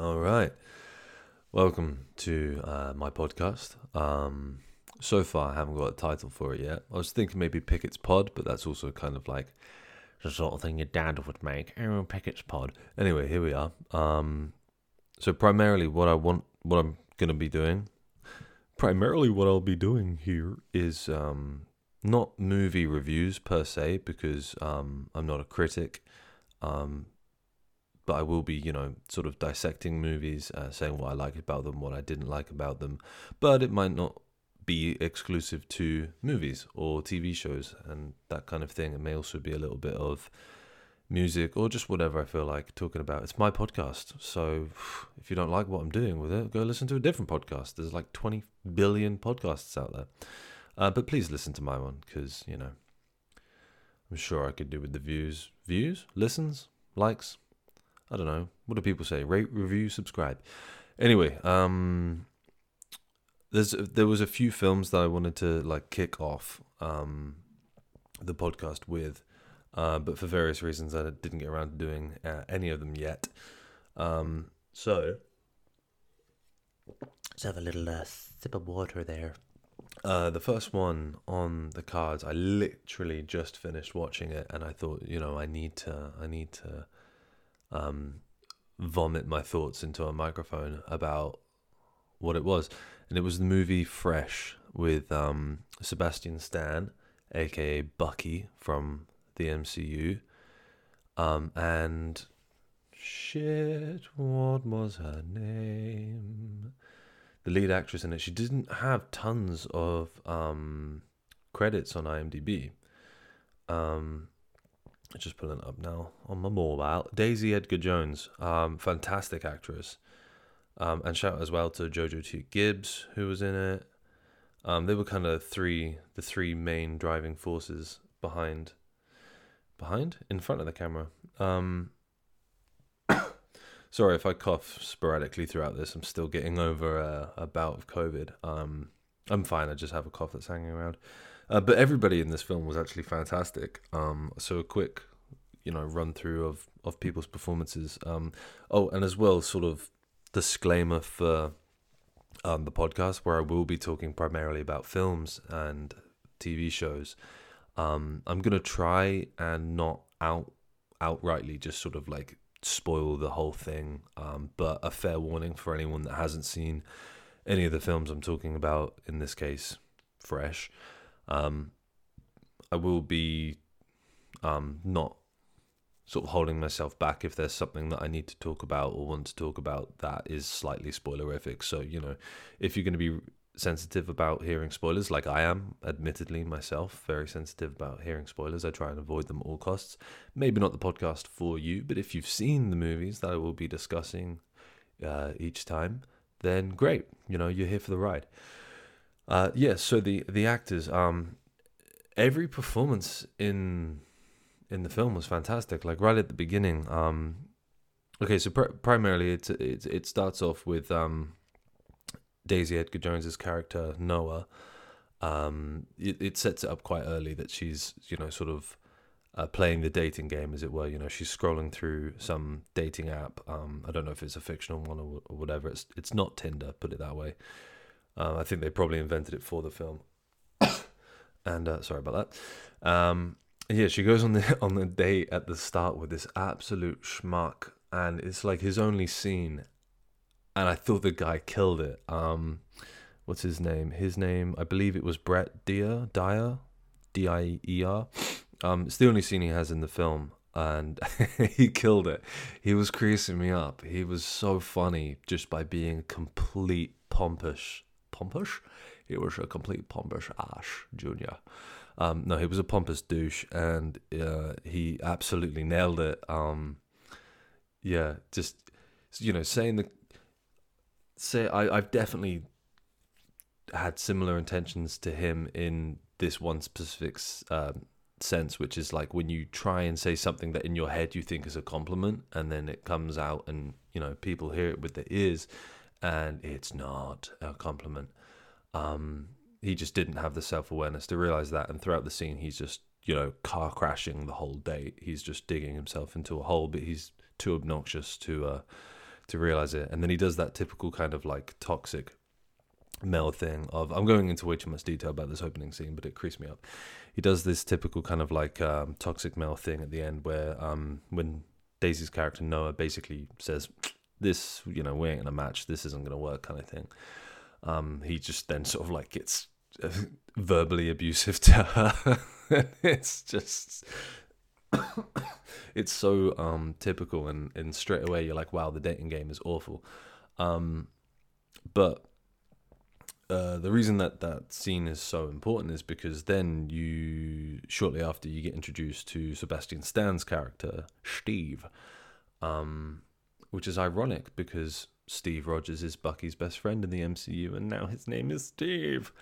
All right. Welcome to uh, my podcast. Um, so far, I haven't got a title for it yet. I was thinking maybe Pickett's Pod, but that's also kind of like the sort of thing your dad would make. Oh, Pickett's Pod. Anyway, here we are. Um, so primarily, what I want, what I'm gonna be doing, primarily what I'll be doing here is um, not movie reviews per se, because um, I'm not a critic. Um, but I will be, you know, sort of dissecting movies, uh, saying what I like about them, what I didn't like about them. But it might not be exclusive to movies or TV shows and that kind of thing. It may also be a little bit of music or just whatever I feel like talking about. It's my podcast. So if you don't like what I'm doing with it, go listen to a different podcast. There's like 20 billion podcasts out there. Uh, but please listen to my one because, you know, I'm sure I could do with the views. Views? Listens? Likes? I don't know. What do people say? Rate, review, subscribe. Anyway, um, there's there was a few films that I wanted to like kick off um, the podcast with, uh, but for various reasons I didn't get around to doing uh, any of them yet. Um, so let's have a little uh, sip of water there. Uh, the first one on the cards, I literally just finished watching it, and I thought, you know, I need to, I need to um, vomit my thoughts into a microphone about what it was. And it was the movie Fresh with um, Sebastian Stan, aka Bucky from the MCU. Um, and shit, what was her name? The lead actress in it. She didn't have tons of um, credits on IMDb. Um, just pulling it up now on my mobile. Daisy Edgar Jones, um, fantastic actress. Um, and shout as well to Jojo T. Gibbs, who was in it. Um, they were kind of three, the three main driving forces behind, behind, in front of the camera. Um, sorry if I cough sporadically throughout this. I'm still getting over a, a bout of COVID. Um, I'm fine. I just have a cough that's hanging around. Uh, but everybody in this film was actually fantastic. Um, so a quick, you know, run through of of people's performances. Um, oh, and as well, sort of disclaimer for um, the podcast where I will be talking primarily about films and TV shows. Um, I'm gonna try and not out outrightly just sort of like spoil the whole thing. Um, but a fair warning for anyone that hasn't seen any of the films I'm talking about in this case, fresh. Um, I will be um, not sort of holding myself back if there's something that I need to talk about or want to talk about that is slightly spoilerific. So, you know, if you're going to be sensitive about hearing spoilers, like I am, admittedly myself, very sensitive about hearing spoilers, I try and avoid them at all costs. Maybe not the podcast for you, but if you've seen the movies that I will be discussing uh, each time, then great. You know, you're here for the ride. Uh, yeah, so the the actors, um, every performance in in the film was fantastic. Like right at the beginning, um, okay, so pr- primarily it, it it starts off with um, Daisy Edgar Jones's character Noah. Um, it, it sets it up quite early that she's you know sort of uh, playing the dating game, as it were. You know, she's scrolling through some dating app. Um, I don't know if it's a fictional one or, or whatever. It's it's not Tinder, put it that way. Um, I think they probably invented it for the film. and uh, sorry about that. Um, yeah, she goes on the on the date at the start with this absolute schmuck, and it's like his only scene. And I thought the guy killed it. Um, what's his name? His name, I believe it was Brett Dier, Dier, D I E R. Um, it's the only scene he has in the film, and he killed it. He was creasing me up. He was so funny just by being complete pompous pompous. He was a complete pompous ash, Junior. Um, no, he was a pompous douche, and uh, he absolutely nailed it. Um, yeah, just you know, saying the say I, I've definitely had similar intentions to him in this one specific um, sense, which is like when you try and say something that in your head you think is a compliment, and then it comes out, and you know people hear it with their ears, and it's not a compliment. Um, he just didn't have the self awareness to realize that, and throughout the scene, he's just you know car crashing the whole date. He's just digging himself into a hole, but he's too obnoxious to uh, to realize it. And then he does that typical kind of like toxic male thing of I'm going into way too much detail about this opening scene, but it creased me up. He does this typical kind of like um, toxic male thing at the end where um, when Daisy's character Noah basically says, "This, you know, we ain't gonna match. This isn't gonna work," kind of thing. Um, he just then sort of like gets uh, verbally abusive to her. it's just it's so um, typical and, and straight away you're like wow the dating game is awful um, but uh, the reason that that scene is so important is because then you shortly after you get introduced to Sebastian Stan's character Steve, um, which is ironic because Steve Rogers is Bucky's best friend in the MCU, and now his name is Steve.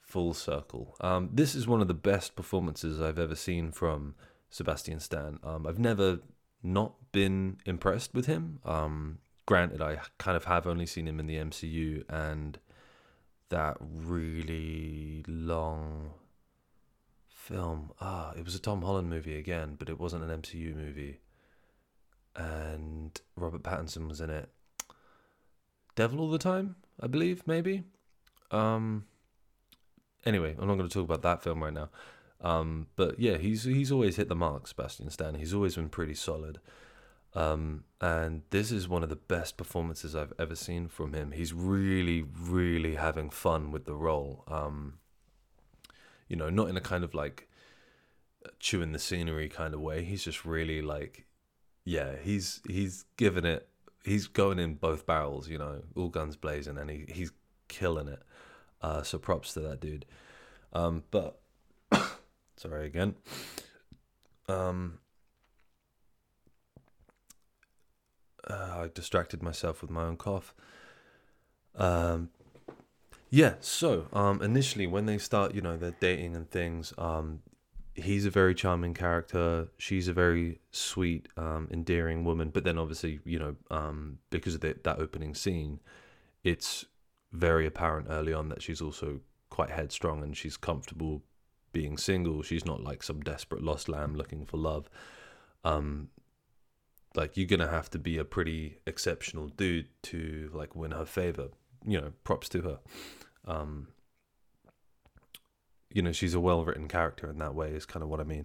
Full circle. Um, this is one of the best performances I've ever seen from Sebastian Stan. Um, I've never not been impressed with him. Um, granted, I kind of have only seen him in the MCU and that really long film. Ah, it was a Tom Holland movie again, but it wasn't an MCU movie. And Robert Pattinson was in it. Devil All the Time, I believe, maybe. Um. Anyway, I'm not going to talk about that film right now. Um, but yeah, he's he's always hit the mark, Sebastian Stan. He's always been pretty solid. Um, and this is one of the best performances I've ever seen from him. He's really, really having fun with the role. Um, you know, not in a kind of like chewing the scenery kind of way. He's just really like, yeah, he's he's giving it. He's going in both barrels. You know, all guns blazing, and he he's killing it. Uh, so props to that dude. Um, but Sorry again. Um, uh, I distracted myself with my own cough. Um, yeah, so um, initially when they start, you know, they're dating and things. Um, he's a very charming character. She's a very sweet, um, endearing woman. But then obviously, you know, um, because of the, that opening scene, it's very apparent early on that she's also quite headstrong and she's comfortable being single. She's not like some desperate lost lamb looking for love. Um, like you're gonna have to be a pretty exceptional dude to like win her favor. You know, props to her. Um, you know, she's a well written character in that way. Is kind of what I mean.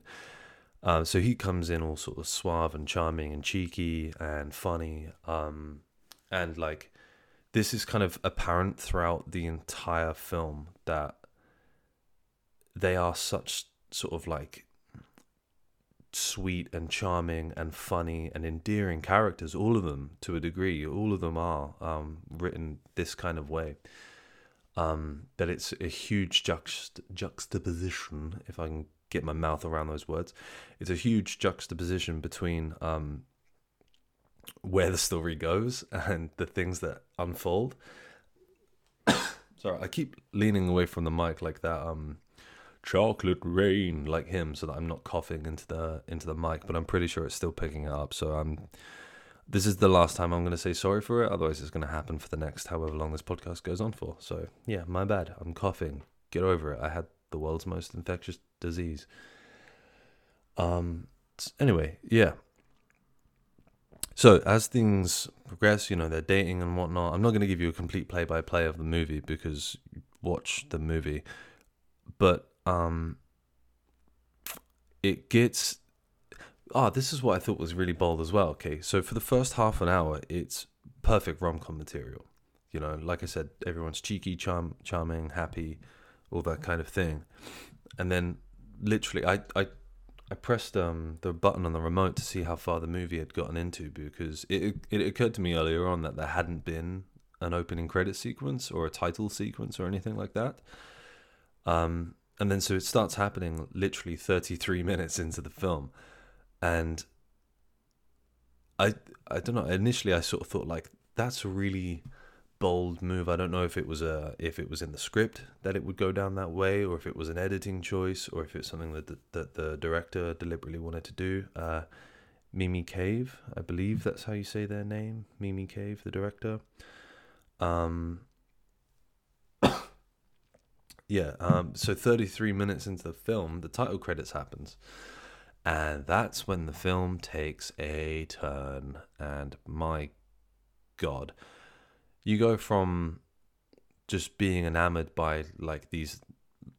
Uh, so he comes in all sort of suave and charming and cheeky and funny. Um, and like this is kind of apparent throughout the entire film that they are such sort of like sweet and charming and funny and endearing characters all of them to a degree all of them are um, written this kind of way um, that it's a huge juxt- juxtaposition if i can get my mouth around those words. It's a huge juxtaposition between um, where the story goes and the things that unfold. Sorry i keep leaning away from the mic like that um chocolate rain like him so that I'm not coughing into the into the mic but I'm pretty sure it's still picking it up. So I'm this is the last time I'm going to say sorry for it otherwise it's going to happen for the next however long this podcast goes on for. So yeah my bad. I'm coughing. Get over it. I had the world's most infectious disease. Um anyway yeah. So as things progress you know they're dating and whatnot I'm not going to give you a complete play by play of the movie because watch the movie. But um, it gets. Ah, this is what I thought was really bold as well. Okay, so for the first half an hour, it's perfect rom com material. You know, like I said, everyone's cheeky, charm, charming, happy, all that kind of thing. And then, literally, I, I, I pressed um the button on the remote to see how far the movie had gotten into because it it occurred to me earlier on that there hadn't been an opening credit sequence or a title sequence or anything like that. Um, and then so it starts happening literally 33 minutes into the film and i i don't know initially i sort of thought like that's a really bold move i don't know if it was a if it was in the script that it would go down that way or if it was an editing choice or if it's something that the, that the director deliberately wanted to do uh, mimi cave i believe that's how you say their name mimi cave the director um yeah. Um, so 33 minutes into the film, the title credits happens. And that's when the film takes a turn. And my god. You go from just being enamored by like these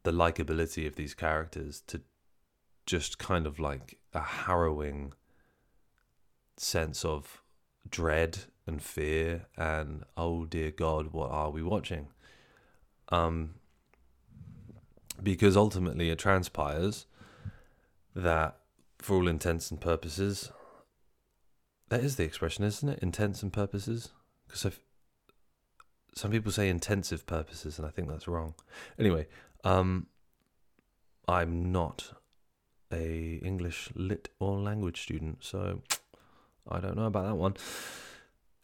the likability of these characters to just kind of like a harrowing sense of dread and fear and oh dear god what are we watching um because ultimately it transpires that for all intents and purposes that is the expression isn't it? Intents and purposes? Because some people say intensive purposes and i think that's wrong. Anyway um i'm not a english lit or language student so i don't know about that one.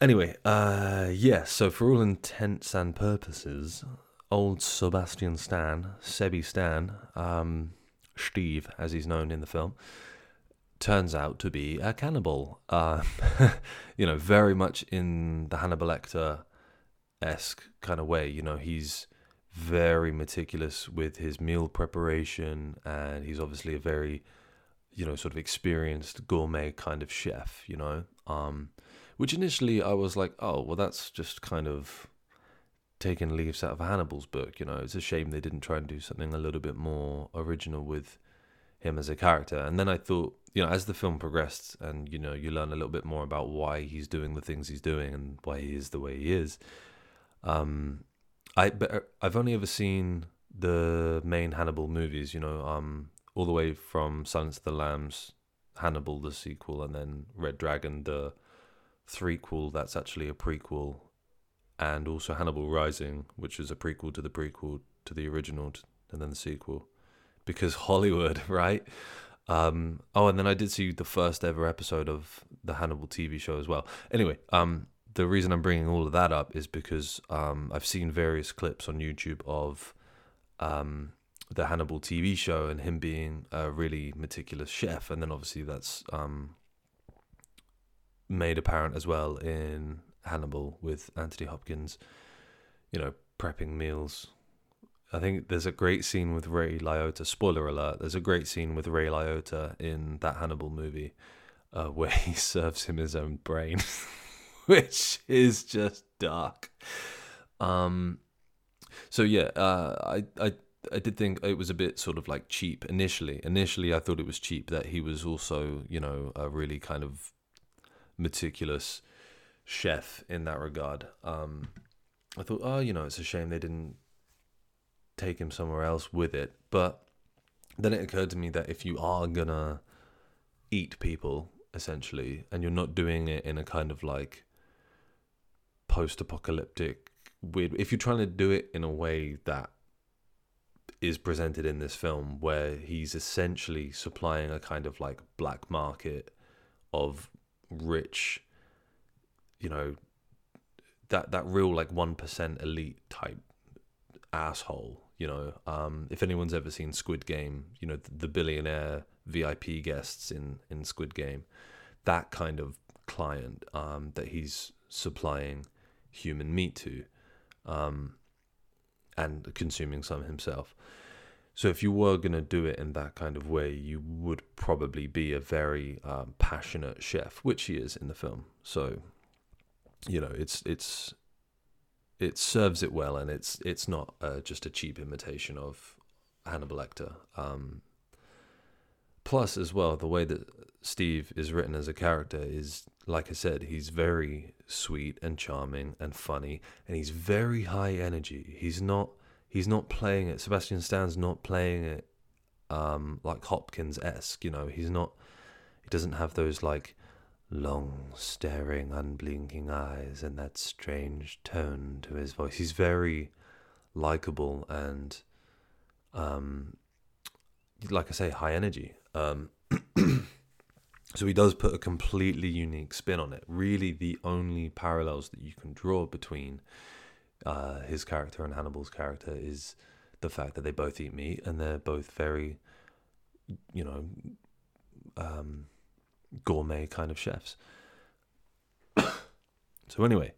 Anyway uh yeah so for all intents and purposes old Sebastian Stan, Sebi Stan, um, Steve, as he's known in the film, turns out to be a cannibal. Uh, you know, very much in the Hannibal Lecter esque kind of way. You know, he's very meticulous with his meal preparation, and he's obviously a very, you know, sort of experienced gourmet kind of chef. You know, um, which initially I was like, oh, well, that's just kind of taking leaves out of Hannibal's book. You know, it's a shame they didn't try and do something a little bit more original with him as a character. And then I thought, you know, as the film progressed, and you know, you learn a little bit more about why he's doing the things he's doing and why he is the way he is. Um, I but uh, I've only ever seen the main Hannibal movies. You know, um, all the way from Silence of the Lambs, Hannibal the sequel, and then Red Dragon the threequel. That's actually a prequel and also Hannibal Rising, which is a prequel to the prequel to the original, and then the sequel, because Hollywood, right? Um, oh, and then I did see the first ever episode of the Hannibal TV show as well. Anyway, um, the reason I'm bringing all of that up is because um, I've seen various clips on YouTube of um, the Hannibal TV show and him being a really meticulous chef, and then obviously that's um, made apparent as well in Hannibal with Anthony Hopkins, you know, prepping meals. I think there's a great scene with Ray Liotta. Spoiler alert: there's a great scene with Ray Liotta in that Hannibal movie, uh, where he serves him his own brain, which is just dark. Um, so yeah, uh, I I I did think it was a bit sort of like cheap initially. Initially, I thought it was cheap that he was also you know a really kind of meticulous chef in that regard. Um, I thought, oh, you know, it's a shame they didn't take him somewhere else with it. But then it occurred to me that if you are gonna eat people, essentially, and you're not doing it in a kind of like post apocalyptic weird, if you're trying to do it in a way that is presented in this film, where he's essentially supplying a kind of like black market of rich you know that that real like one percent elite type asshole. You know, um, if anyone's ever seen Squid Game, you know the, billionaire VIP guests in in Squid Game, that kind of client um, that he's supplying human meat to, um, and consuming some himself. So if you were gonna do it in that kind of way, you would probably be a very um, passionate chef, which he is in the film. So you know, it's it's it serves it well, and it's it's not uh, just a cheap imitation of Hannibal Lecter. Um, plus, as well, the way that Steve is written as a character is, like I said, he's very sweet and charming and funny, and he's very high energy. He's not he's not playing it. Sebastian Stan's not playing it um, like Hopkins esque. You know, he's not. He doesn't have those like long, staring, unblinking eyes and that strange tone to his voice. He's very likable and, um, like I say, high energy. Um, so he does put a completely unique spin on it. Really, the only parallels that you can draw between uh, his character and Hannibal's character is the fact that they both eat meat and they're both very, you know, um, gourmet kind of chefs. so anyway,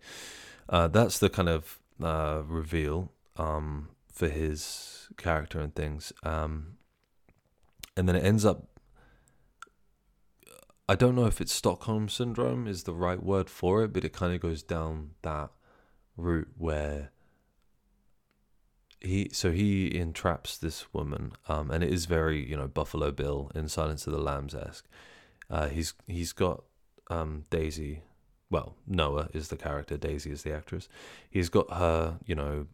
uh, that's the kind of uh, reveal um, for his character and things, um, and then it ends up. I don't know if it's Stockholm syndrome is the right word for it, but it kind of goes down that route where he so he entraps this woman, um, and it is very you know Buffalo Bill in Silence of the Lambs esque. Uh, he's he's got um, Daisy, well Noah is the character, Daisy is the actress. He's got her, you know,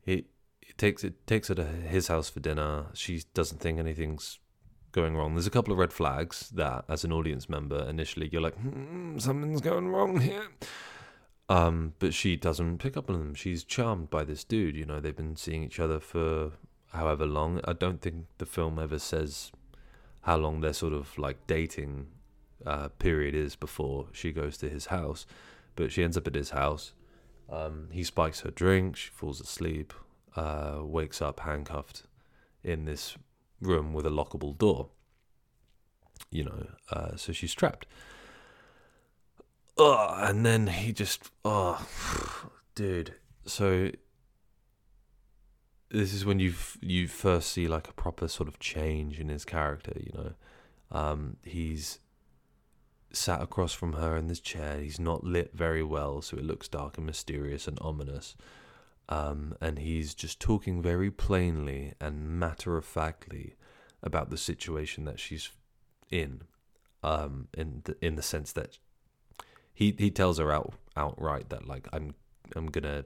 he, he takes it takes her to his house for dinner. She doesn't think anything's going wrong. There's a couple of red flags that, as an audience member, initially you're like, hmm, something's going wrong here. Um, but she doesn't pick up on them. She's charmed by this dude. You know, they've been seeing each other for however long. I don't think the film ever says how long their sort of like dating uh, period is before she goes to his house. But she ends up at his house. Um, he spikes her drink. She falls asleep. Uh, wakes up handcuffed in this room with a lockable door. You know, uh, so she's trapped. Oh, and then he just, oh, dude. So this is when you you first see like a proper sort of change in his character. You know, um, he's sat across from her in this chair. He's not lit very well, so it looks dark and mysterious and ominous. Um, and he's just talking very plainly and matter of factly about the situation that she's in, um, in the, in the sense that he he tells her out outright that like I'm I'm gonna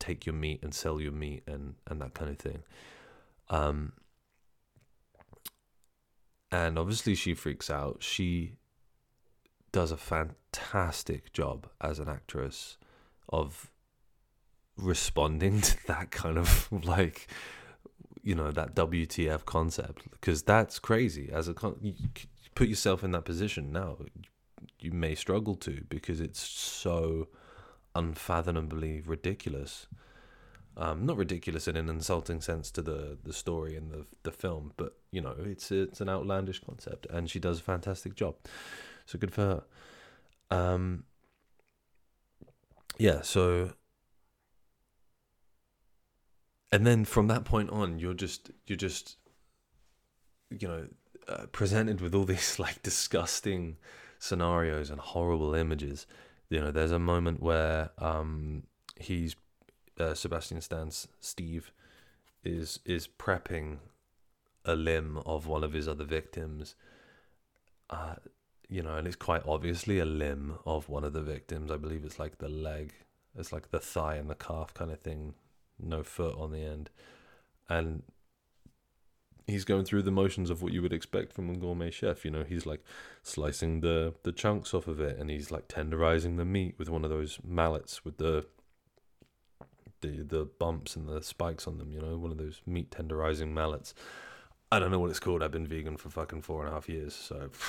take your meat and sell your meat and and that kind of thing. Um, and obviously she freaks out. She does a fantastic job as an actress of responding to that kind of like you know that WTF concept because that's crazy. As a con- you put yourself in that position now, you may struggle to because it's so unfathomably ridiculous. Um, not ridiculous in an insulting sense to the the story and the the film, but you know it's it's an outlandish concept, and she does a fantastic job. So good for her. Um, yeah, so and then from that point on, you're just you're just you know uh, presented with all these like disgusting scenarios and horrible images. You know, there's a moment where um, he's uh, Sebastian Stan's Steve is is prepping a limb of one of his other victims. Uh, you know, and it's quite obviously a limb of one of the victims. I believe it's like the leg, it's like the thigh and the calf kind of thing no foot on the end, and he's going through the motions of what you would expect from a gourmet chef. You know, he's like slicing the the chunks off of it, and he's like tenderizing the meat with one of those mallets with the the the bumps and the spikes on them. You know, one of those meat tenderizing mallets. I don't know what it's called. I've been vegan for fucking four and a half years, so.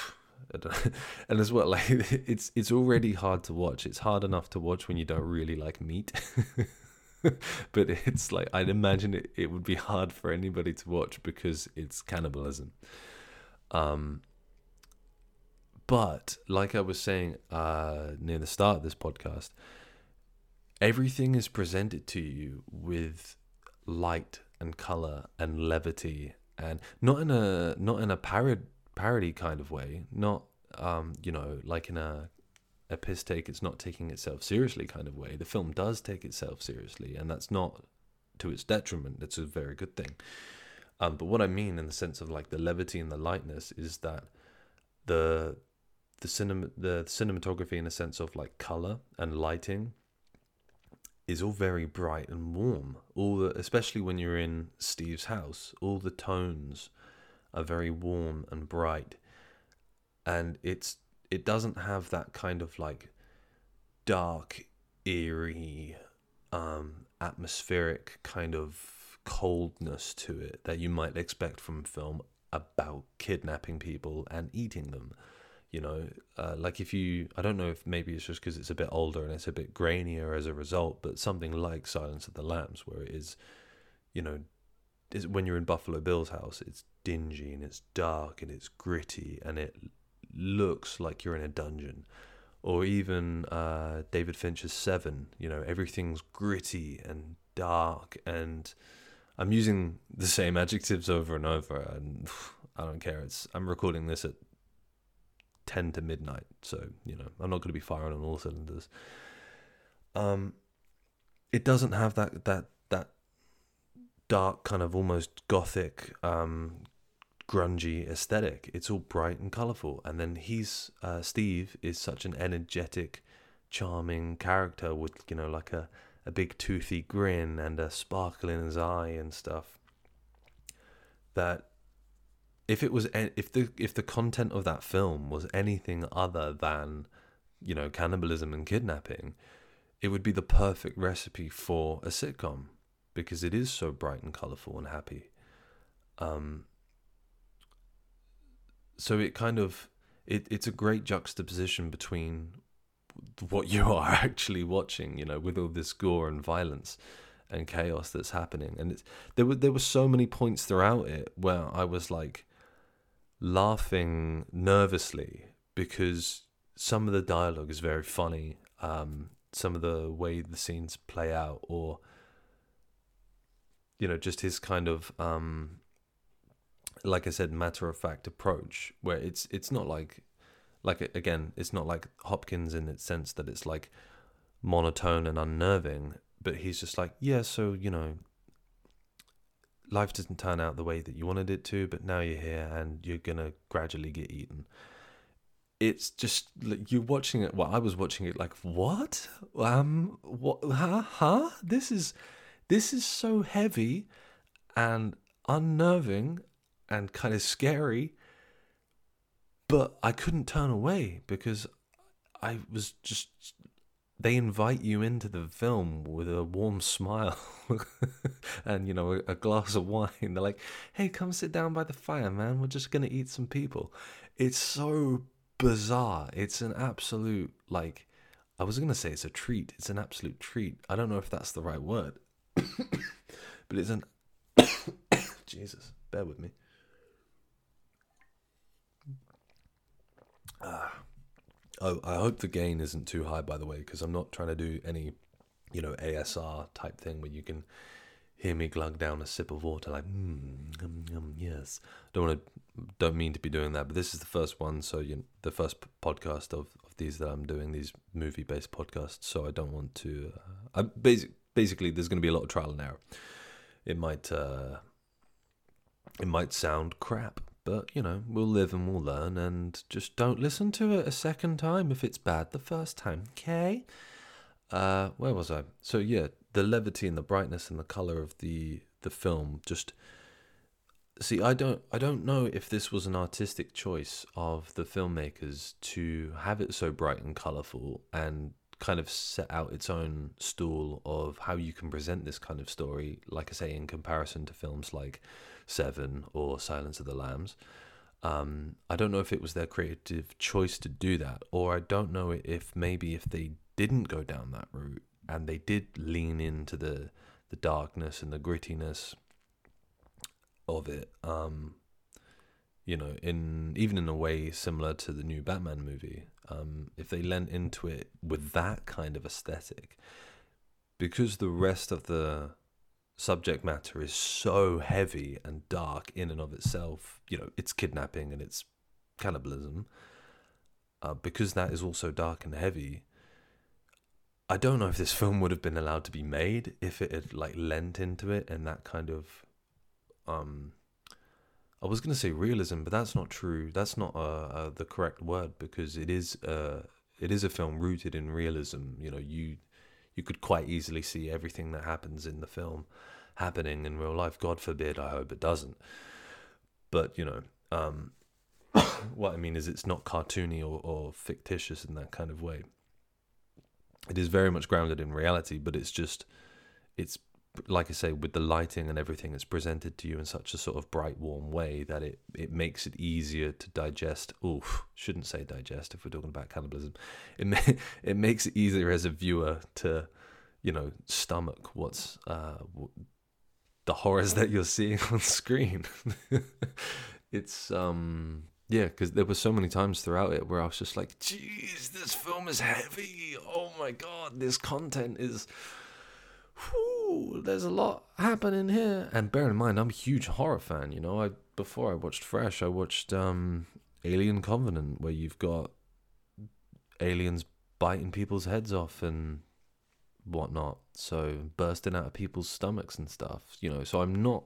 and as well, like it's it's already hard to watch. It's hard enough to watch when you don't really like meat. but it's like I'd imagine it, it would be hard for anybody to watch because it's cannibalism. Um, but like I was saying uh, near the start of this podcast, everything is presented to you with light and color and levity, and not in a not in a parod parody kind of way, not um, you know like in a a piss take, it's not taking itself seriously kind of way. The film does take itself seriously, and that's not to its detriment. It's a very good thing. Um, but what I mean in the sense of like the levity and the lightness is that the the cinema the cinematography in a sense of like color and lighting is all very bright and warm. All the especially when you're in Steve's house, all the tones are very warm and bright, and it's it doesn't have that kind of like dark, eerie, um, atmospheric kind of coldness to it that you might expect from film about kidnapping people and eating them. You know, uh, like if you, I don't know if maybe it's just because it's a bit older and it's a bit grainier as a result, but something like Silence of the Lambs, where it is, you know, is when you're in Buffalo Bill's house, it's dingy and it's dark and it's gritty and it looks like you're in a dungeon. Or even uh, David Fincher's Seven, you know, everything's gritty and dark. And I'm using the same adjectives over and over. And I don't care. It's I'm recording this at ten to midnight, so you know I'm not going to be firing on all cylinders. Um, it doesn't have that that that dark kind of almost gothic um grungy aesthetic. It's all bright and colorful and then he's uh, steve is such an energetic charming character with you know like a a big toothy grin and a sparkle in his eye and stuff that if it was if the if the content of that film was anything other than you know cannibalism and kidnapping it would be the perfect recipe for a sitcom because it is so bright and colorful and happy. Um so it kind of it, it's a great juxtaposition between what you are actually watching, you know, with all this gore and violence and chaos that's happening. And it's there were there were so many points throughout it where I was like laughing nervously because some of the dialogue is very funny. Um, some of the way the scenes play out, or you know, just his kind of um, like I said, matter of fact approach, where it's it's not like like again, it's not like Hopkins in its sense that it's like monotone and unnerving, but he's just like, yeah, so you know, life doesn't turn out the way that you wanted it to, but now you're here and you're gonna gradually get eaten. It's just like you're watching it. Well, I was watching it like, what? Um, what? Huh? Huh? This is, this is so heavy, and unnerving, and kind of scary but I couldn't turn away because I was just. They invite you into the film with a warm smile and, you know, a, glass of wine. They're like, hey, come sit down by the fire, man. We're just going to eat some people. It's so bizarre. It's an absolute, like, I was going to say it's a treat. It's an absolute treat. I don't know if that's the right word, but it's an. Jesus, bear with me. Uh, oh, I hope the gain isn't too high, by the way, because I'm not trying to do any, you know, ASMR type thing where you can hear me glug down a sip of water like, mm, yes. Don't want to, don't mean to be doing that, but this is the first one, so you the first podcast of, of these that I'm doing, these movie based podcasts. So I don't want to. Uh, I basic, basically, there's going to be a lot of trial and error. It might, uh, it might sound crap but, you know, we'll live and we'll learn and just don't listen to it a second time if it's bad the first time, okay? Uh, where was I? So, yeah, the levity and the brightness and the color of the the film just see i don't i don't know if this was an artistic choice of the filmmakers to have it so bright and colorful and kind of set out its own stool of how you can present this kind of story like i say in comparison to films like Seven or Silence of the Lambs. Um, I don't know if it was their creative choice to do that, or I don't know if maybe if they didn't go down that route and they did lean into the the darkness and the grittiness of it. Um, you know, in even in a way similar to the new Batman movie, um, if they lent into it with that kind of aesthetic, because the rest of the subject matter is so heavy and dark in and of itself. You know, it's kidnapping and it's cannibalism. Uh, because that is also dark and heavy. I don't know if this film would have been allowed to be made if it had like lent into it and that kind of um I was going to say realism, but that's not true. That's not uh, uh, the correct word because it is uh, it is a film rooted in realism. You know, you you could quite easily see everything that happens in the film happening in real life. God forbid, I hope it doesn't. But, you know, um, what I mean is it's not cartoony or, or fictitious in that kind of way. It is very much grounded in reality, but it's just, it's like I say, with the lighting and everything, it's presented to you in such a sort of bright, warm way that it, it makes it easier to digest. Oof, shouldn't say digest if we're talking about cannibalism. It it makes it easier as a viewer to, you know, stomach what's uh, the horrors that you're seeing on screen. it's um yeah, because there were so many times throughout it where I was just like, "Jeez, this film is heavy. Oh my god, this content is." Whew, there's a lot happening here. And bear in mind, I'm a huge horror fan. You know, I before I watched Fresh, I watched um, Alien Covenant, where you've got aliens biting people's heads off and whatnot, so bursting out of people's stomachs and stuff. You know, so I'm not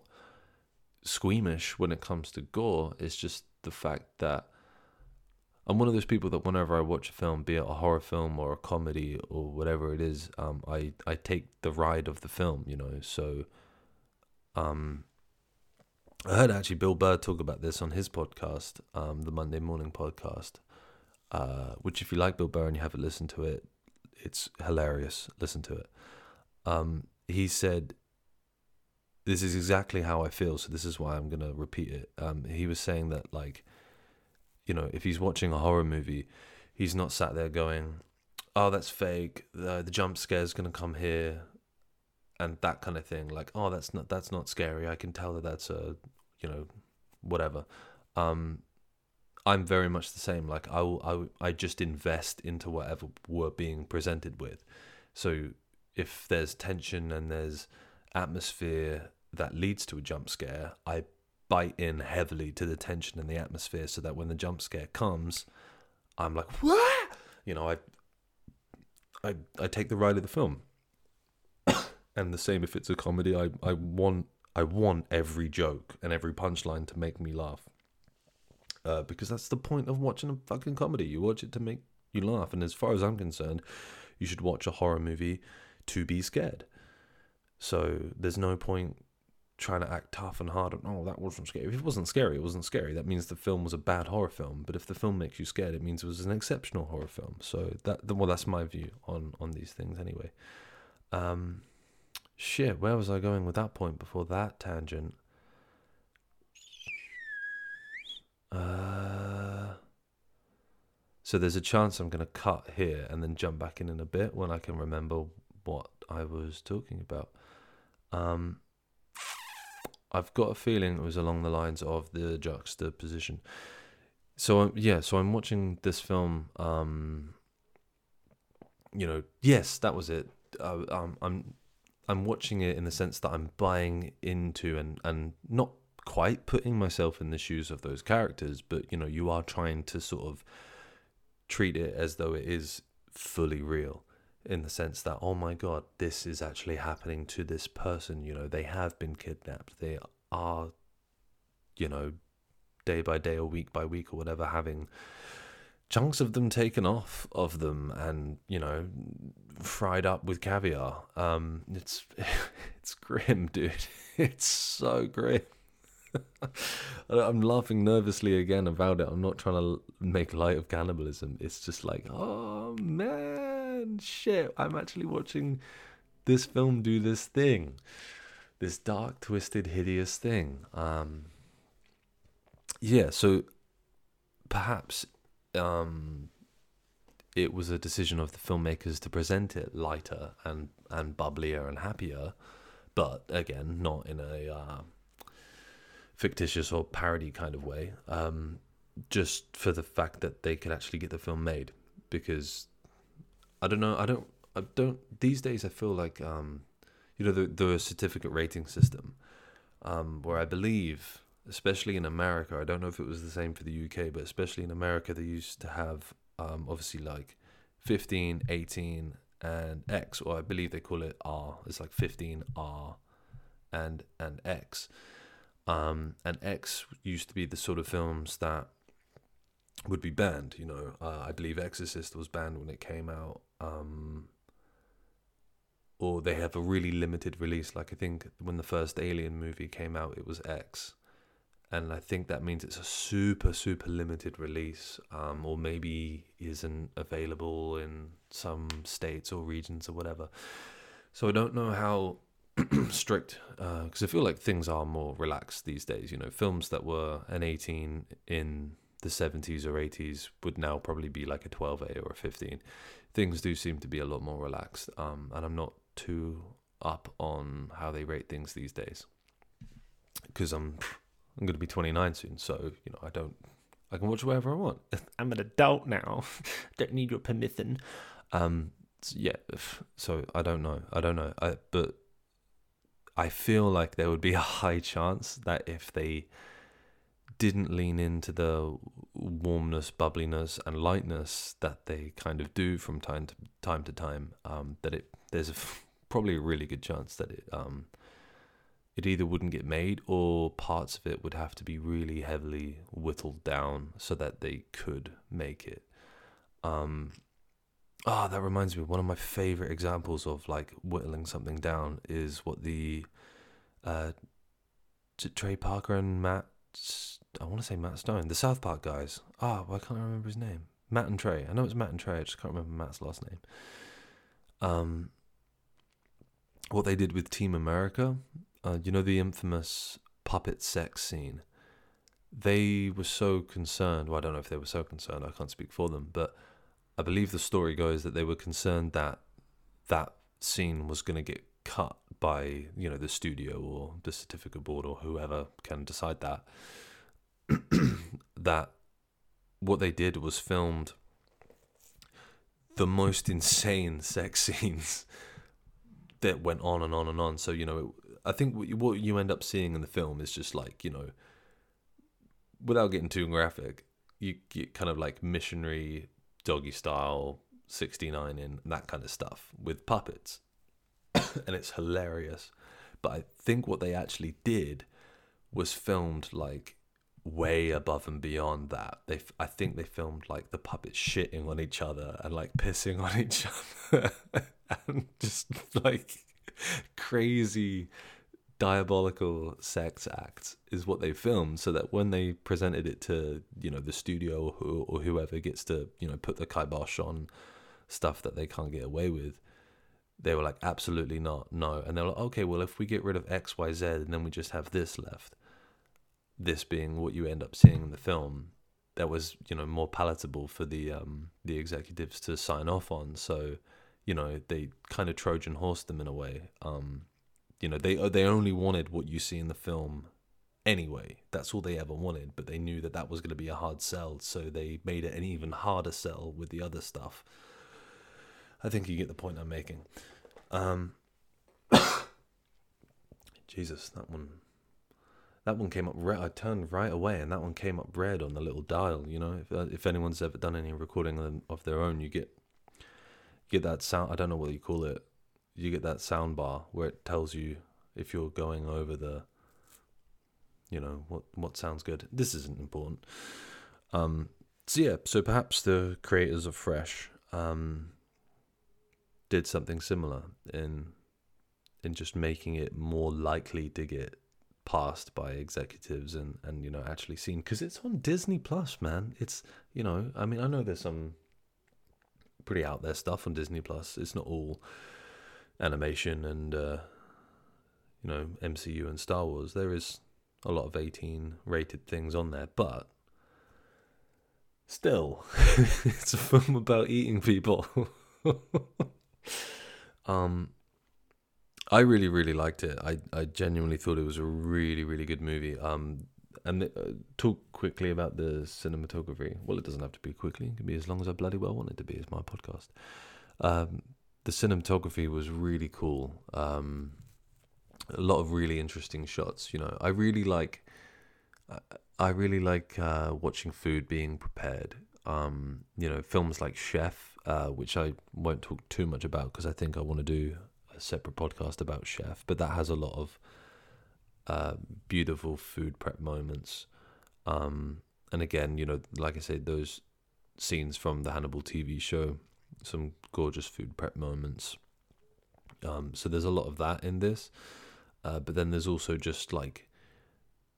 squeamish when it comes to gore. It's just the fact that I'm one of those people that whenever I watch a film, be it a horror film or a comedy or whatever it is, um, I I take the ride of the film, you know. So, um, I heard actually Bill Burr talk about this on his podcast, um, the Monday Morning Podcast, uh, which if you like Bill Burr and you haven't listened to it, it's hilarious. Listen to it. Um, he said, "This is exactly how I feel, so this is why I'm gonna repeat it." Um, he was saying that like you know, if he's watching a horror movie, he's not sat there going, "Oh, that's fake. The the jump scare's gonna come here," and that kind of thing. Like, "Oh, that's not that's not scary. I can tell that that's a, you know, whatever." Um, I'm very much the same. Like, I will, I I just invest into whatever we're being presented with. So if there's tension and there's atmosphere that leads to a jump scare, I bite in heavily to the tension and the atmosphere so that when the jump scare comes, I'm like, what? You know, I, I, I take the ride of the film. and the same if it's a comedy, I, I want, I want every joke and every punchline to make me laugh. Uh, because that's the point of watching a fucking comedy. You watch it to make you laugh. And as far as I'm concerned, you should watch a horror movie to be scared. So there's no point trying to act tough and hard. And oh, that wasn't scary. If it wasn't scary, it wasn't scary. That means the film was a bad horror film. But if the film makes you scared, it means it was an exceptional horror film. So that well, that's my view on on these things anyway. Um, shit, where was I going with that point before that tangent? Uh, so there's a chance I'm going to cut here and then jump back in in a bit when I can remember what I was talking about. Um, I've got a feeling it was along the lines of the juxtaposition. So um, yeah, so I'm watching this film. Um, you know, yes, that was it. Uh, I'm I'm watching it in the sense that I'm buying into and and not quite putting myself in the shoes of those characters, but you know, you are trying to sort of treat it as though it is fully real in the sense that oh my god this is actually happening to this person you know they have been kidnapped. They are you know day by day or week by week or whatever having chunks of them taken off of them and you know fried up with caviar. Um it's it's grim dude. It's so grim I'm laughing nervously again about it. I'm not trying to make light of cannibalism. It's just like, oh man, shit. I'm actually watching this film do this thing, this dark, twisted, hideous thing. Um, yeah, so perhaps um, it was a decision of the filmmakers to present it lighter and and bubblier and happier, but again, not in a uh, fictitious or parody kind of way, um, just for the fact that they could actually get the film made. Because I don't know, I don't, I don't. These days, I feel like, um, you know, the the certificate rating system, um, where I believe, especially in America, I don't know if it was the same for the UK, but especially in America, they used to have um, obviously like 15, 18, and X, or I believe they call it R. It's like 15 R and and X. Um, and X used to be the sort of films that would be banned. You know, uh, I believe Exorcist was banned when it came out. Um, or they have a really limited release. Like I think when the first Alien movie came out, it was X, and I think that means it's a super super limited release, um, or maybe isn't available in some states or regions or whatever. So I don't know how strict because uh, I feel like things are more relaxed these days. You know, films that were an 18 in the 70s or 80s would now probably be like a 12A or a 15. Things do seem to be a lot more relaxed, um, and I'm not too up on how they rate things these days because I'm I'm going to be 29 soon, so you know I don't I can watch whatever I want. I'm an adult now, don't need your permission. Um, yeah, so I don't know, I don't know, I, but I feel like there would be a high chance that if they didn't lean into the warmness, bubbliness, and lightness that they kind of do from time to time to time, um, that it there's a probably a really good chance that it um, it either wouldn't get made or parts of it would have to be really heavily whittled down so that they could make it. Um, ah, that reminds me. One of my favorite examples of like whittling something down is what the uh, Trey Parker and Matt. I want to say Matt Stone, the South Park guys. Ah, why can't I remember his name? Matt and Trey. I know it's Matt and Trey. I just can't remember Matt's last name. Um, what they did with Team America uh, you know the infamous puppet sex scene. They were so concerned. Well, I don't know if they were so concerned. I can't speak for them, but I believe the story goes that they were concerned that that scene was going to get cut by you know the studio or the certificate board or whoever can decide that. that what they did was filmed the most insane sex scenes that went on and on and on. So you know, I think what you end up seeing in the film is just like you know, without getting too graphic, you get kind of like missionary doggy style 69 in that kind of stuff with puppets, and it's hilarious. But I think what they actually did was filmed like way above and beyond that. They, I think they filmed like the puppets shitting on each other and like pissing on each other, and just like crazy diabolical sex acts is what they filmed so that when they presented it to you know the studio or, or whoever gets to you know put the kibosh on stuff that they can't get away with they were like absolutely not no. And they're like okay well if we get rid of xyz and then we just have this left. This being what you end up seeing in the film that was you know more palatable for the um the executives to sign off on. So you know they kind of trojan horse them in a way um you know, they they only wanted what you see in the film anyway. That's all they ever wanted, but they knew that that was going to be a hard sell, so they made it an even harder sell with the other stuff. I think you get the point I'm making. Um, Jesus, that one, that one came up red. I turned right away, and that one came up red on the little dial. You know, if uh, if anyone's ever done any recording of their own, you get get that sound. I don't know what you call it you get that sound bar where it tells you if you're going over the you know what what sounds good. This isn't important. Um so yeah so perhaps the creators of fresh um did something similar in in just making it more likely to get passed by executives and and you know actually seen. Because it's on disney plus man. It's you know i mean i know there's some pretty out there stuff on disney plus. It's not all animation and uh, you know MCU and Star Wars, there is a lot of 18 rated things on there, but still, it's a film about eating people. um, I really, really liked it. I, I genuinely thought it was a really, really good movie. Um, and uh, talk quickly about the cinematography. Well, it doesn't have to be quickly. It can be as long as I bloody well want it to be. It's my podcast. Um, the cinematography was really cool. Um, a lot of really interesting shots. You know, I really like. I really like uh, watching food being prepared. Um, you know, films like Chef, uh, which I won't talk too much about because I think I want to do a separate podcast about Chef. But that has a lot of uh, beautiful food prep moments. Um, and again, you know, like I said, those scenes from the Hannibal TV show some gorgeous food prep moments. Um, so there's a lot of that in this, uh, but then there's also just like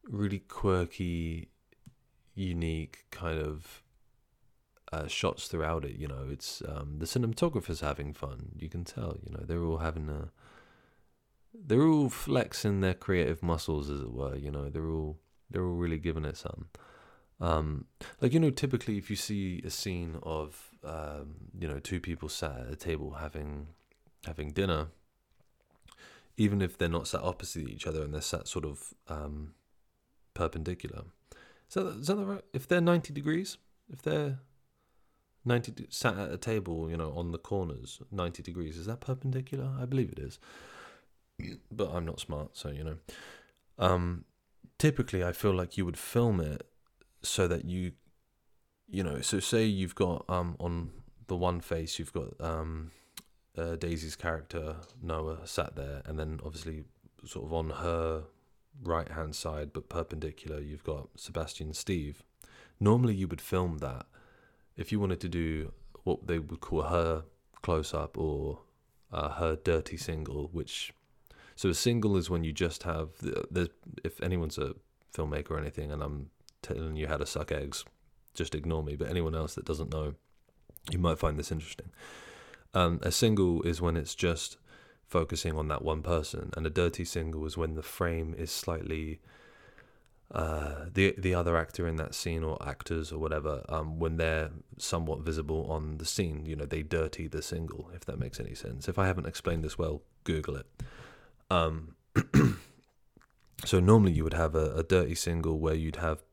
really quirky, unique kind of uh, shots throughout it. You know, it's um, the cinematographer's having fun. You can tell. You know, they're all having a. They're all flexing their creative muscles, as it were. You know, they're all they're all really giving it some. Um, like you know, typically if you see a scene of um, you know two people sat at a table having having dinner, even if they're not sat opposite each other and they're sat sort of um, perpendicular, is that, is that right? If they're ninety degrees, if they're ninety sat at a table, you know, on the corners, ninety degrees, is that perpendicular? I believe it is. but I'm not smart, so you know. Um, typically, I feel like you would film it so that you, you know, so say you've got um on the one face you've got um uh, Daisy's character Noah sat there, and then obviously sort of on her right hand side but perpendicular you've got Sebastian Steve. Normally, you would film that if you wanted to do what they would call her close up or uh, her dirty single, which so a single is when you just have the, if anyone's a filmmaker or anything, and I'm telling you how to suck eggs, just ignore me. But anyone else that doesn't know, you might find this interesting. Um, a single is when it's just focusing on that one person, and a dirty single is when the frame is slightly uh, the the other actor in that scene or actors or whatever um, when they're somewhat visible on the scene. You know, they dirty the single. If that makes any sense. If I haven't explained this well, Google it. Um, so normally you would have a, a dirty single where you'd have,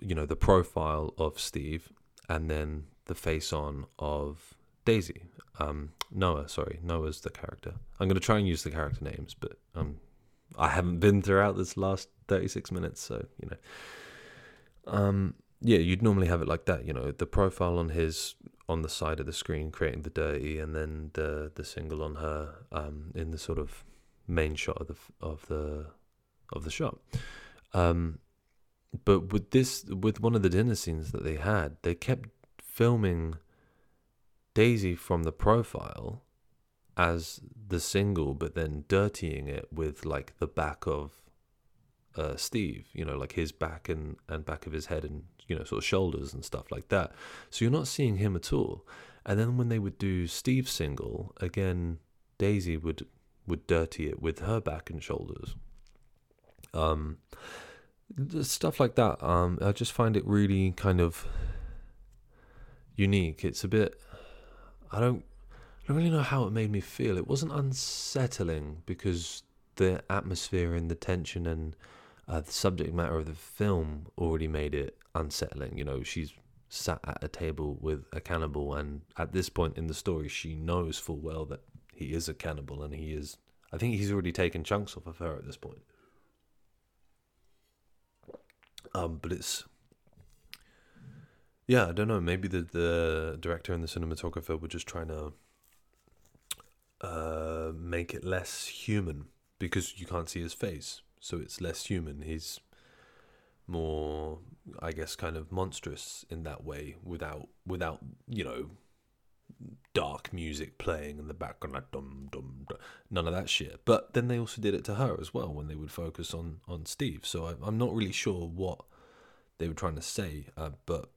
you know, the profile of Steve and then the face on of Daisy. Um, Noah, sorry, Noah's the character. I'm going to try and use the character names, but um, I haven't been throughout this last 36 minutes, so you know. Um, yeah, you'd normally have it like that. You know, the profile on his on the side of the screen creating the dirty, and then the the single on her um, in the sort of main shot of the of the of the shot. Um, but with this, with one of the dinner scenes that they had, they kept filming Daisy from the profile as the single, but then dirtying it with like the back of uh, Steve, you know, like his back and, and back of his head and, you know, sort of shoulders and stuff like that. So you're not seeing him at all. And then when they would do Steve's single, again, Daisy would would dirty it with her back and shoulders. Um, stuff like that. Um, I just find it really kind of unique. It's a bit. I don't. I don't really know how it made me feel. It wasn't unsettling because the atmosphere and the tension and uh, the subject matter of the film already made it unsettling. You know, she's sat at a table with a cannibal, and at this point in the story, she knows full well that he is a cannibal and he is. I think he's already taken chunks off of her at this point. Um, but it's yeah, I don't know. Maybe the the director and the cinematographer were just trying to uh, make it less human because you can't see his face, so it's less human. He's more, I guess, kind of monstrous in that way, without without you know dark music playing in the background, like dum dum, none of that shit. But then they also did it to her as well when they would focus on on Steve. So I, am not really sure what they were trying to say, uh, but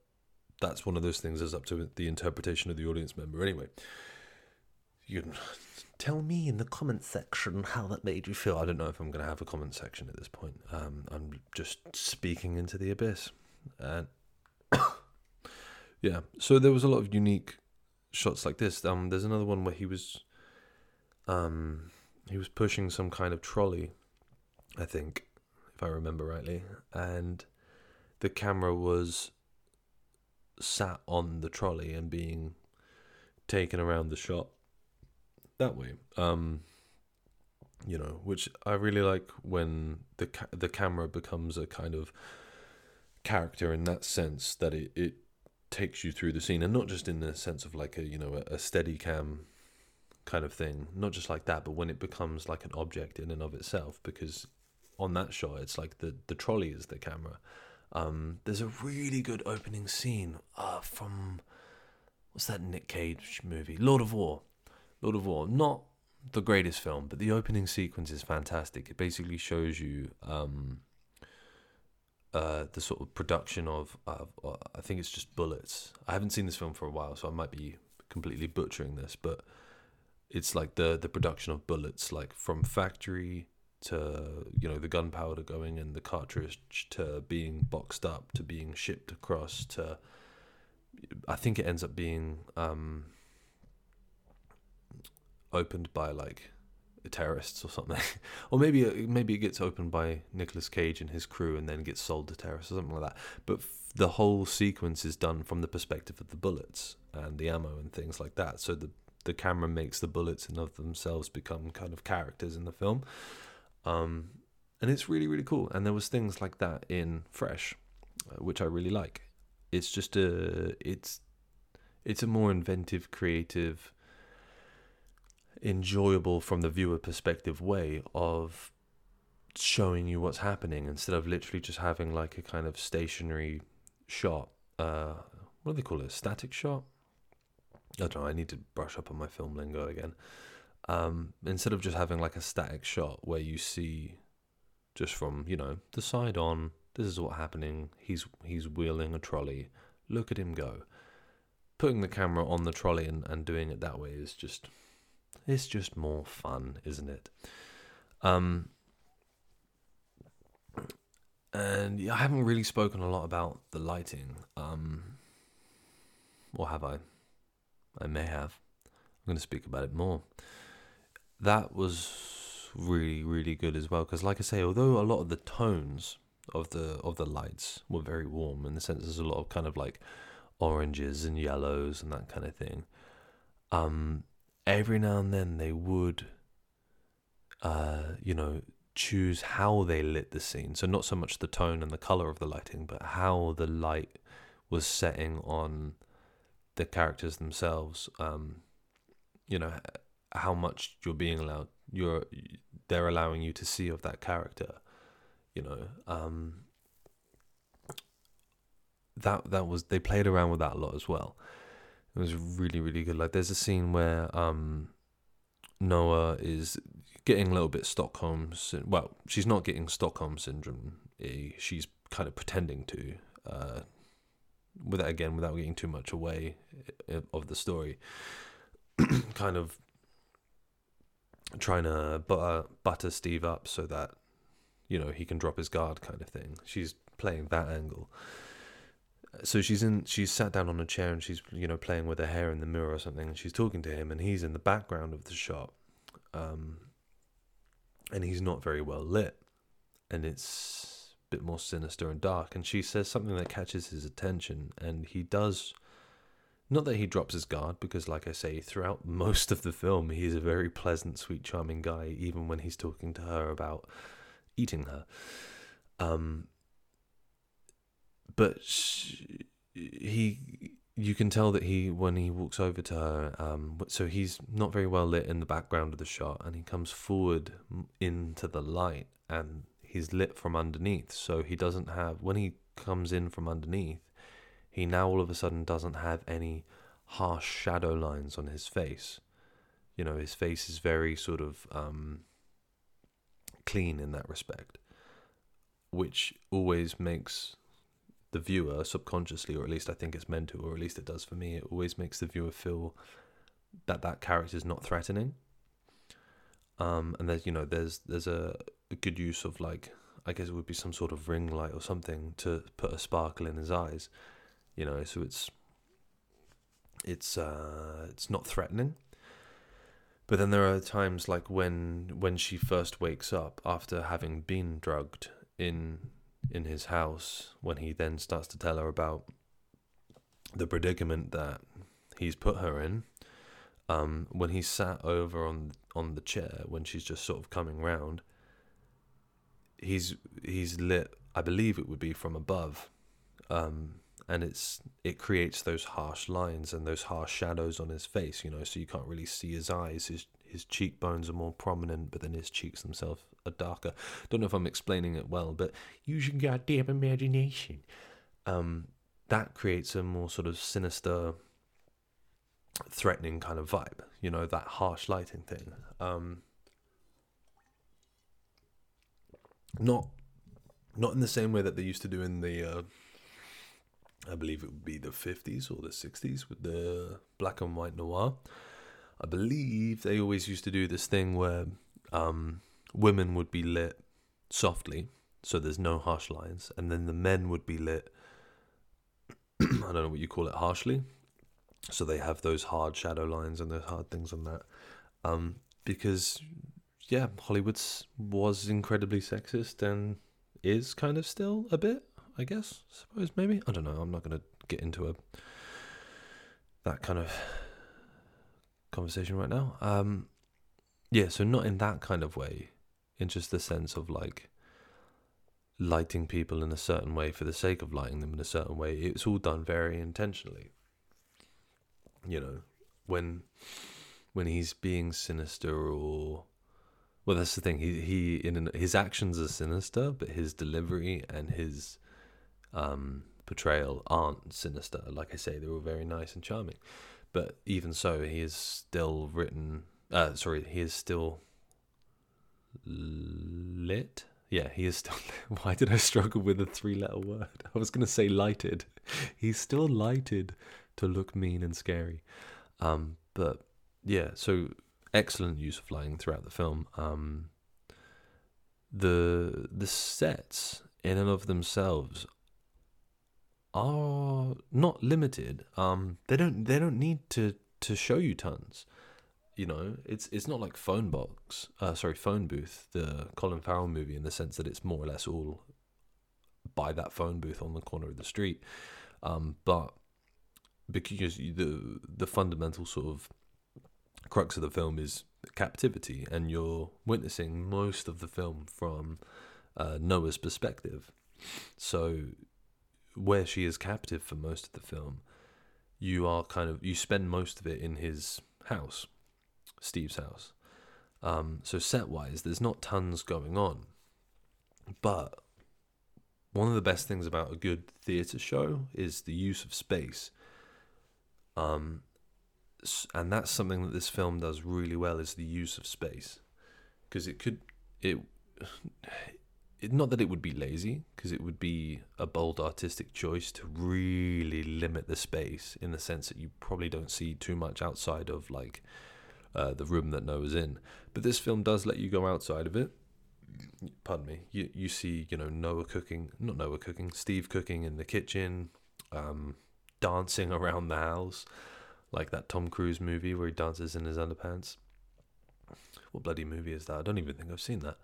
that's one of those things that's up to the interpretation of the audience member. Anyway, you can tell me in the comment section how that made you feel. I don't know if I'm going to have a comment section at this point. Um, I'm just speaking into the abyss, and yeah. So there was a lot of unique shots like this. Um, there's another one where he was, um, he was pushing some kind of trolley, I think, if I remember rightly, and the camera was sat on the trolley and being taken around the shot that way. Um, you know, which I really like when the ca- the camera becomes a kind of character in that sense that it, it takes you through the scene and not just in the sense of like a you know a, a Steadicam kind of thing not just like that but when it becomes like an object in and of itself because on that shot it's like the the trolley is the camera um, there's a really good opening scene uh, from what's that Nick Cage movie? Lord of War. Lord of War. Not the greatest film, but the opening sequence is fantastic. It basically shows you um, uh, the sort of production of, uh, I think it's just bullets. I haven't seen this film for a while, so I might be completely butchering this, but it's like the the production of bullets, like from factory to you know the gunpowder going and the cartridge to being boxed up to being shipped across to I think it ends up being um, opened by like terrorists or something, or maybe maybe it gets opened by Nicolas Cage and his crew and then gets sold to terrorists or something like that. But f- the whole sequence is done from the perspective of the bullets and the ammo and things like that. So the the camera makes the bullets and of themselves become kind of characters in the film. Um, and it's really really cool. And there was things like that in Fresh, uh, which I really like. It's just a it's it's a more inventive, creative, enjoyable from the viewer perspective way of showing you what's happening instead of literally just having like a kind of stationary shot. Uh, what do they call it? A static shot? I don't know. I need to brush up on my film lingo again. Um, instead of just having like a static shot where you see just from you know the side on, this is what's happening. He's he's wheeling a trolley. Look at him go. Putting the camera on the trolley and, and doing it that way is just it's just more fun, isn't it? Um, and I haven't really spoken a lot about the lighting. Um, or have I? I may have. I'm going to speak about it more. That was really, really good as well. Because, like I say, although a lot of the tones of the of the lights were very warm, in the sense there's a lot of kind of like oranges and yellows and that kind of thing. Um, every now and then they would, uh, you know, choose how they lit the scene. So not so much the tone and the color of the lighting, but how the light was setting on the characters themselves. Um, you know, how much you're being allowed, you're they're allowing you to see of that character. You know, um, that that was they played around with that a lot as well. It was really really good. Like there's a scene where um, Noah is getting a little bit Stockholm. Well, she's not getting Stockholm syndrome. Eh, she's kind of pretending to. Uh, without again, without getting too much away eh, of the story, kind of trying to butter, butter Steve up so that you know he can drop his guard, kind of thing. She's playing that angle. So she's in. She's sat down on a chair and she's you know playing with her hair in the mirror or something. And she's talking to him, and he's in the background of the shot. Um, and he's not very well lit, and it's bit more sinister and dark. And she says something that catches his attention, and he does. Not that he drops his guard, because, like I say, throughout most of the film, he's a very pleasant, sweet, charming guy, even when he's talking to her about eating her. Um, but he you can tell that he when he walks over to her um, so he's not very well lit in the background of the shot and he comes forward into the light and he's lit from underneath so he doesn't have when he comes in from underneath he now all of a sudden doesn't have any harsh shadow lines on his face you know his face is very sort of um, clean in that respect which always makes the viewer subconsciously, or at least I think it's meant to, or at least it does for me. It always makes the viewer feel that that character is not threatening. Um, and there's you know there's there's a, a good use of like I guess it would be some sort of ring light or something to put a sparkle in his eyes, you know. So it's it's uh it's not threatening. But then there are times like when when she first wakes up after having been drugged in in his house when he then starts to tell her about the predicament that he's put her in. Um, when he sat over on on the chair when she's just sort of coming round, he's he's lit. I believe it would be from above, um, and it's it creates those harsh lines and those harsh shadows on his face. You know, so you can't really see his eyes. His his cheekbones are more prominent, but then his cheeks themselves are darker. Don't know if I'm explaining it well, but your goddamn imagination. Um, that creates a more sort of sinister, threatening kind of vibe. You know, that harsh lighting thing. Um, not, not in the same way that they used to do in the. Uh, I believe it would be the 50s or the 60s with the black and white noir. I believe they always used to do this thing where um, women would be lit softly, so there's no harsh lines, and then the men would be lit. I don't know what you call it, harshly. So they have those hard shadow lines and those hard things on that. Um, because, yeah, Hollywood was incredibly sexist and is kind of still a bit, I guess. Suppose maybe I don't know. I'm not going to get into a that kind of conversation right now. Um, yeah, so not in that kind of way, in just the sense of like lighting people in a certain way for the sake of lighting them in a certain way. It's all done very intentionally. You know, when when he's being sinister or well, that's the thing. He he in his actions are sinister, but his delivery and his um, portrayal aren't sinister. Like I say, they're all very nice and charming. But even so, he is still written. Uh, sorry, he is still lit. Yeah, he is still. Lit. Why did I struggle with a three-letter word? I was to say lighted. He's still lighted to look mean and scary. Um, but yeah, so excellent use of lighting throughout the film. Um, the the sets in and of themselves are not limited. Um, they don't they don't need to to show you tons. You know, it's it's not like Phone Box, uh, sorry, Phone Booth, the Colin Farrell movie, in the sense that it's more or less all by that phone booth on the corner of the street. Um, but because the the fundamental sort of crux of the film is captivity, and you're witnessing most of the film from uh, Noah's perspective. So where she is captive for most of the film, you are kind of you spend most of it in his house, Steve's house. Um, so set wise, there's not tons going on, but one of the best things about a good theatre show is the use of space. Um, and that's something that this film does really well is the use of space, because it could it it, not that it would be lazy, because it would be a bold artistic choice to really limit the space in the sense that you probably don't see too much outside of like uh, the room that Noah's in. But this film does let you go outside of it. Pardon me. You you see you know Noah cooking, not Noah cooking, Steve cooking in the kitchen, um, dancing around the house, like that Tom Cruise movie where he dances in his underpants. What bloody movie is that? I don't even think I've seen that.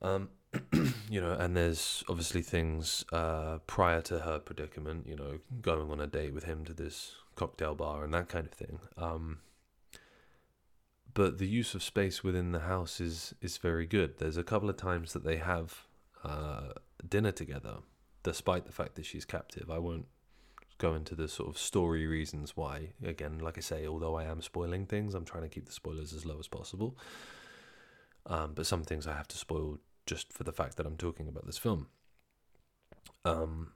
Um, you know, and there's obviously things uh, prior to her predicament, you know, going on a date with him to this cocktail bar and that kind of thing. Um, but the use of space within the house is is very good. There's a couple of times that they have uh, dinner together, despite the fact that she's captive. I won't go into the sort of story reasons why. Again, like I say, although I am spoiling things, I'm trying to keep the spoilers as low as possible. Um, but some things I have to spoil just for the fact that I'm talking about this film. Um,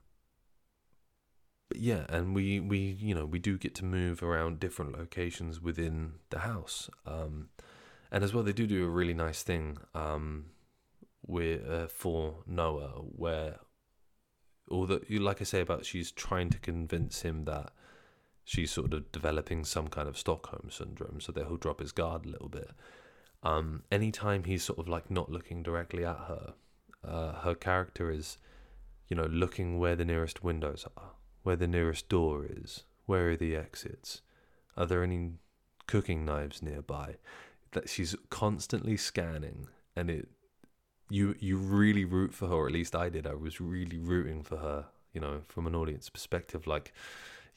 but yeah, and we we you know we do get to move around different locations within the house, um, and as well they do do a really nice thing um, with uh, for Noah where although you like I say about she's trying to convince him that she's sort of developing some kind of Stockholm syndrome, so that he'll drop his guard a little bit. Um, anytime he's sort of like not looking directly at her, uh, her character is, you know, looking where the nearest windows are, where the nearest door is, where are the exits, are there any cooking knives nearby? That she's constantly scanning, and it, you you really root for her, at least I did. I was really rooting for her, you know, from an audience perspective, like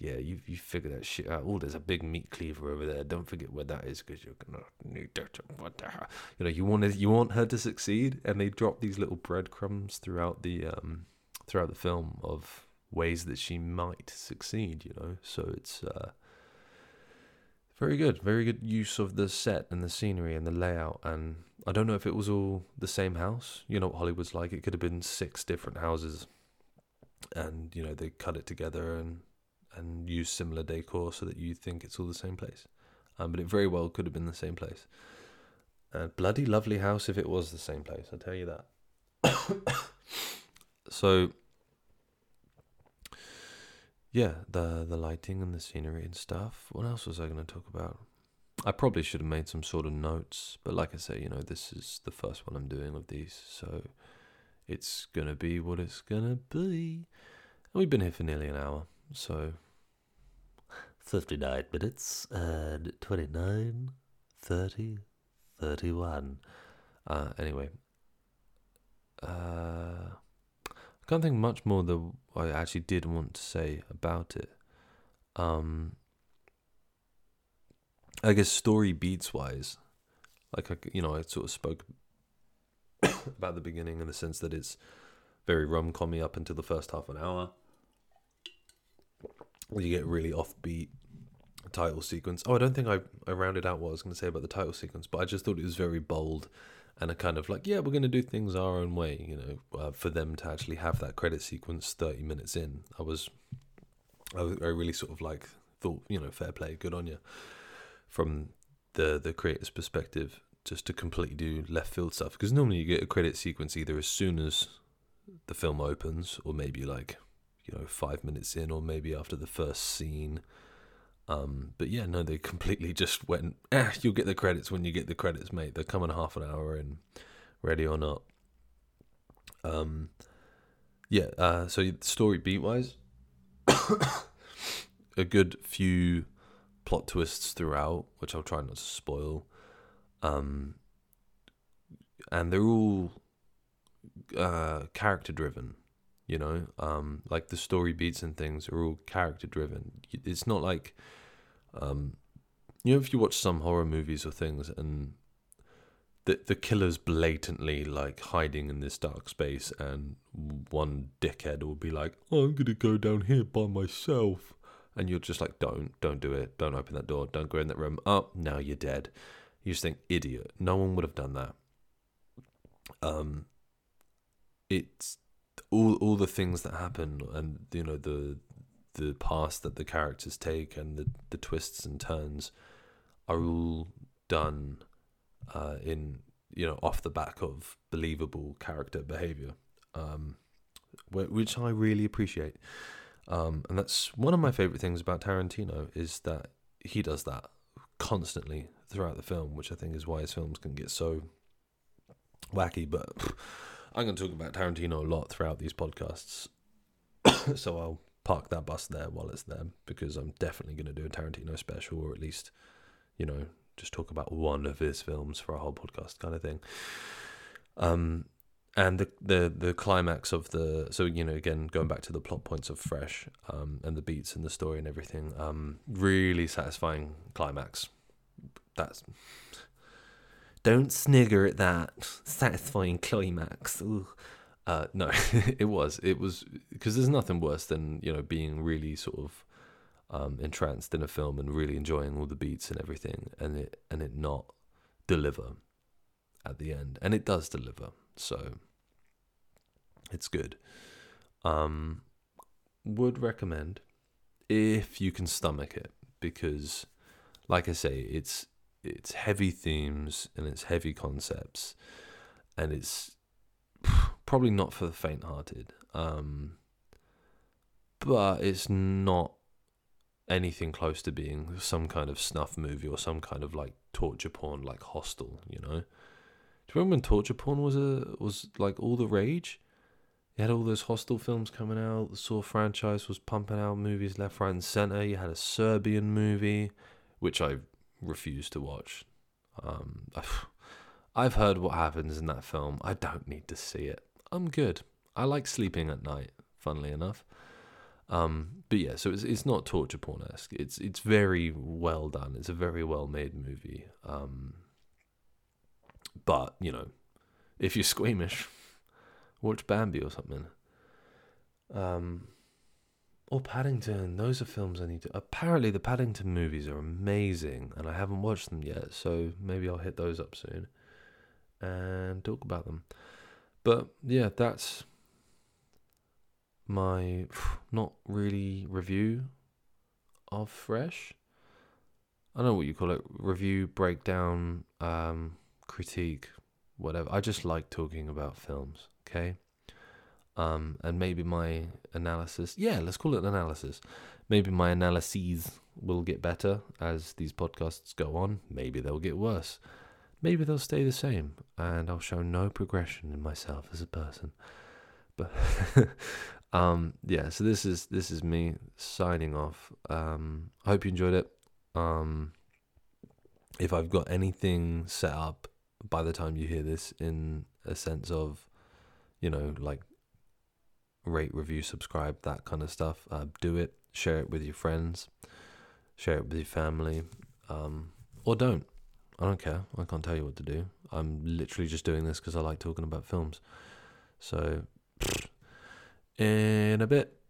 yeah, you you figure that shit out. Oh, there's a big meat cleaver over there. Don't forget where that is because you're gonna need. What the hell? You know, you want you want her to succeed, and they drop these little breadcrumbs throughout the um throughout the film of ways that she might succeed. You know, so it's uh very good, very good use of the set and the scenery and the layout. And I don't know if it was all the same house. You know what Hollywood's like. It could have been six different houses, and you know they cut it together and and use similar decor so that you think it's all the same place. Um, but it very well could have been the same place. Bloody lovely house if it was the same place, I tell you that. so yeah, the the lighting and the scenery and stuff. What else was I going to talk about? I probably should have made some sort of notes, but like I say, you know, this is the first one I'm doing of these, so it's gonna be what it's gonna be. And we've been here for nearly an hour. So 59 minutes and 29, 30, 31. Uh, anyway, uh, can't think much more that I actually did want to say about it. Um, I guess story beats wise, like I, you know, I sort of spoke about the beginning in the sense that it's very rom commy up until the first half an hour. You get really offbeat title sequence. Oh, I don't think I, I rounded out what I was going to say about the title sequence, but I just thought it was very bold and a kind of like, yeah, we're going to do things our own way, you know, uh, for them to actually have that credit sequence 30 minutes in. I was, I, was, I really sort of like thought, you know, fair play, good on you from the, the creator's perspective just to completely do left field stuff because normally you get a credit sequence either as soon as the film opens or maybe like you know five minutes in or maybe after the first scene um, but yeah no they completely just went eh, you'll get the credits when you get the credits mate. They're coming half an hour in. Ready or not. Um yeah uh so story beat wise a good few plot twists throughout which i'll try not to spoil. Um, and they're all uh, character driven. You know, um, like the story beats and things are all character driven. It's not like, um, you know, if you watch some horror movies or things and the the killer's blatantly like hiding in this dark space, and one dickhead will be like, oh, "I'm gonna go down here by myself," and you're just like, "Don't, don't do it. Don't open that door. Don't go in that room. Oh, now you're dead." You just think, idiot. No one would have done that. Um, it's all all the things that happen, and you know the the past that the characters take, and the the twists and turns, are all done uh, in you know off the back of believable character behavior, um, which I really appreciate. Um, and that's one of my favorite things about Tarantino is that he does that constantly throughout the film, which I think is why his films can get so wacky. But I'm going to talk about Tarantino a lot throughout these podcasts, so I'll park that bus there while it's there because I'm definitely going to do a Tarantino special, or at least, you know, just talk about one of his films for a whole podcast kind of thing. Um, and the the the climax of the so you know again going back to the plot points of fresh um and the beats and the story and everything um really satisfying climax that's don't snigger at that satisfying climax. Uh, no, it was. It was because there's nothing worse than you know being really sort of um, entranced in a film and really enjoying all the beats and everything, and it and it not deliver at the end, and it does deliver. So it's good. Um, would recommend if you can stomach it because, like I say, it's it's heavy themes and it's heavy concepts, and it's probably not for the faint-hearted. Um, but it's not anything close to being some kind of snuff movie or some kind of like torture porn, like Hostel. You know, do you remember when torture porn was a was like all the rage? You had all those Hostel films coming out. The Saw franchise was pumping out movies left, right, and center. You had a Serbian movie, which I refuse to watch. Um, I've, heard what happens in that film. I don't need to see it. I'm good. I like sleeping at night. Funnily enough. Um, but yeah, so it's it's not torture porn esque. It's it's very well done. It's a very well made movie. Um, but you know, if you're squeamish, watch Bambi or something. Um, or Paddington. Those are films I need to. Apparently, the Paddington movies are amazing, and I haven't watched them yet. So maybe I'll hit those up soon and talk about them. But yeah, that's my not really review of Fresh. I don't know what you call it. Review, breakdown, um, critique, whatever. I just like talking about films. Okay um, and maybe my analysis, yeah, let's call it analysis. Maybe my analyses will get better as these podcasts go on. Maybe they'll get worse. Maybe they'll stay the same, and I'll show no progression in myself as a person. But um, yeah, so this is this is me signing off. Um, I hope you enjoyed it. Um, if I've got anything set up by the time you hear this, in a sense of, you know, like rate, review, subscribe, that kind of stuff. Uh, do it. Share it with your friends. Share it with your family. Um, or don't. I don't care. I can't tell you what to do. I'm literally just doing this because I like talking about films. So, in a bit.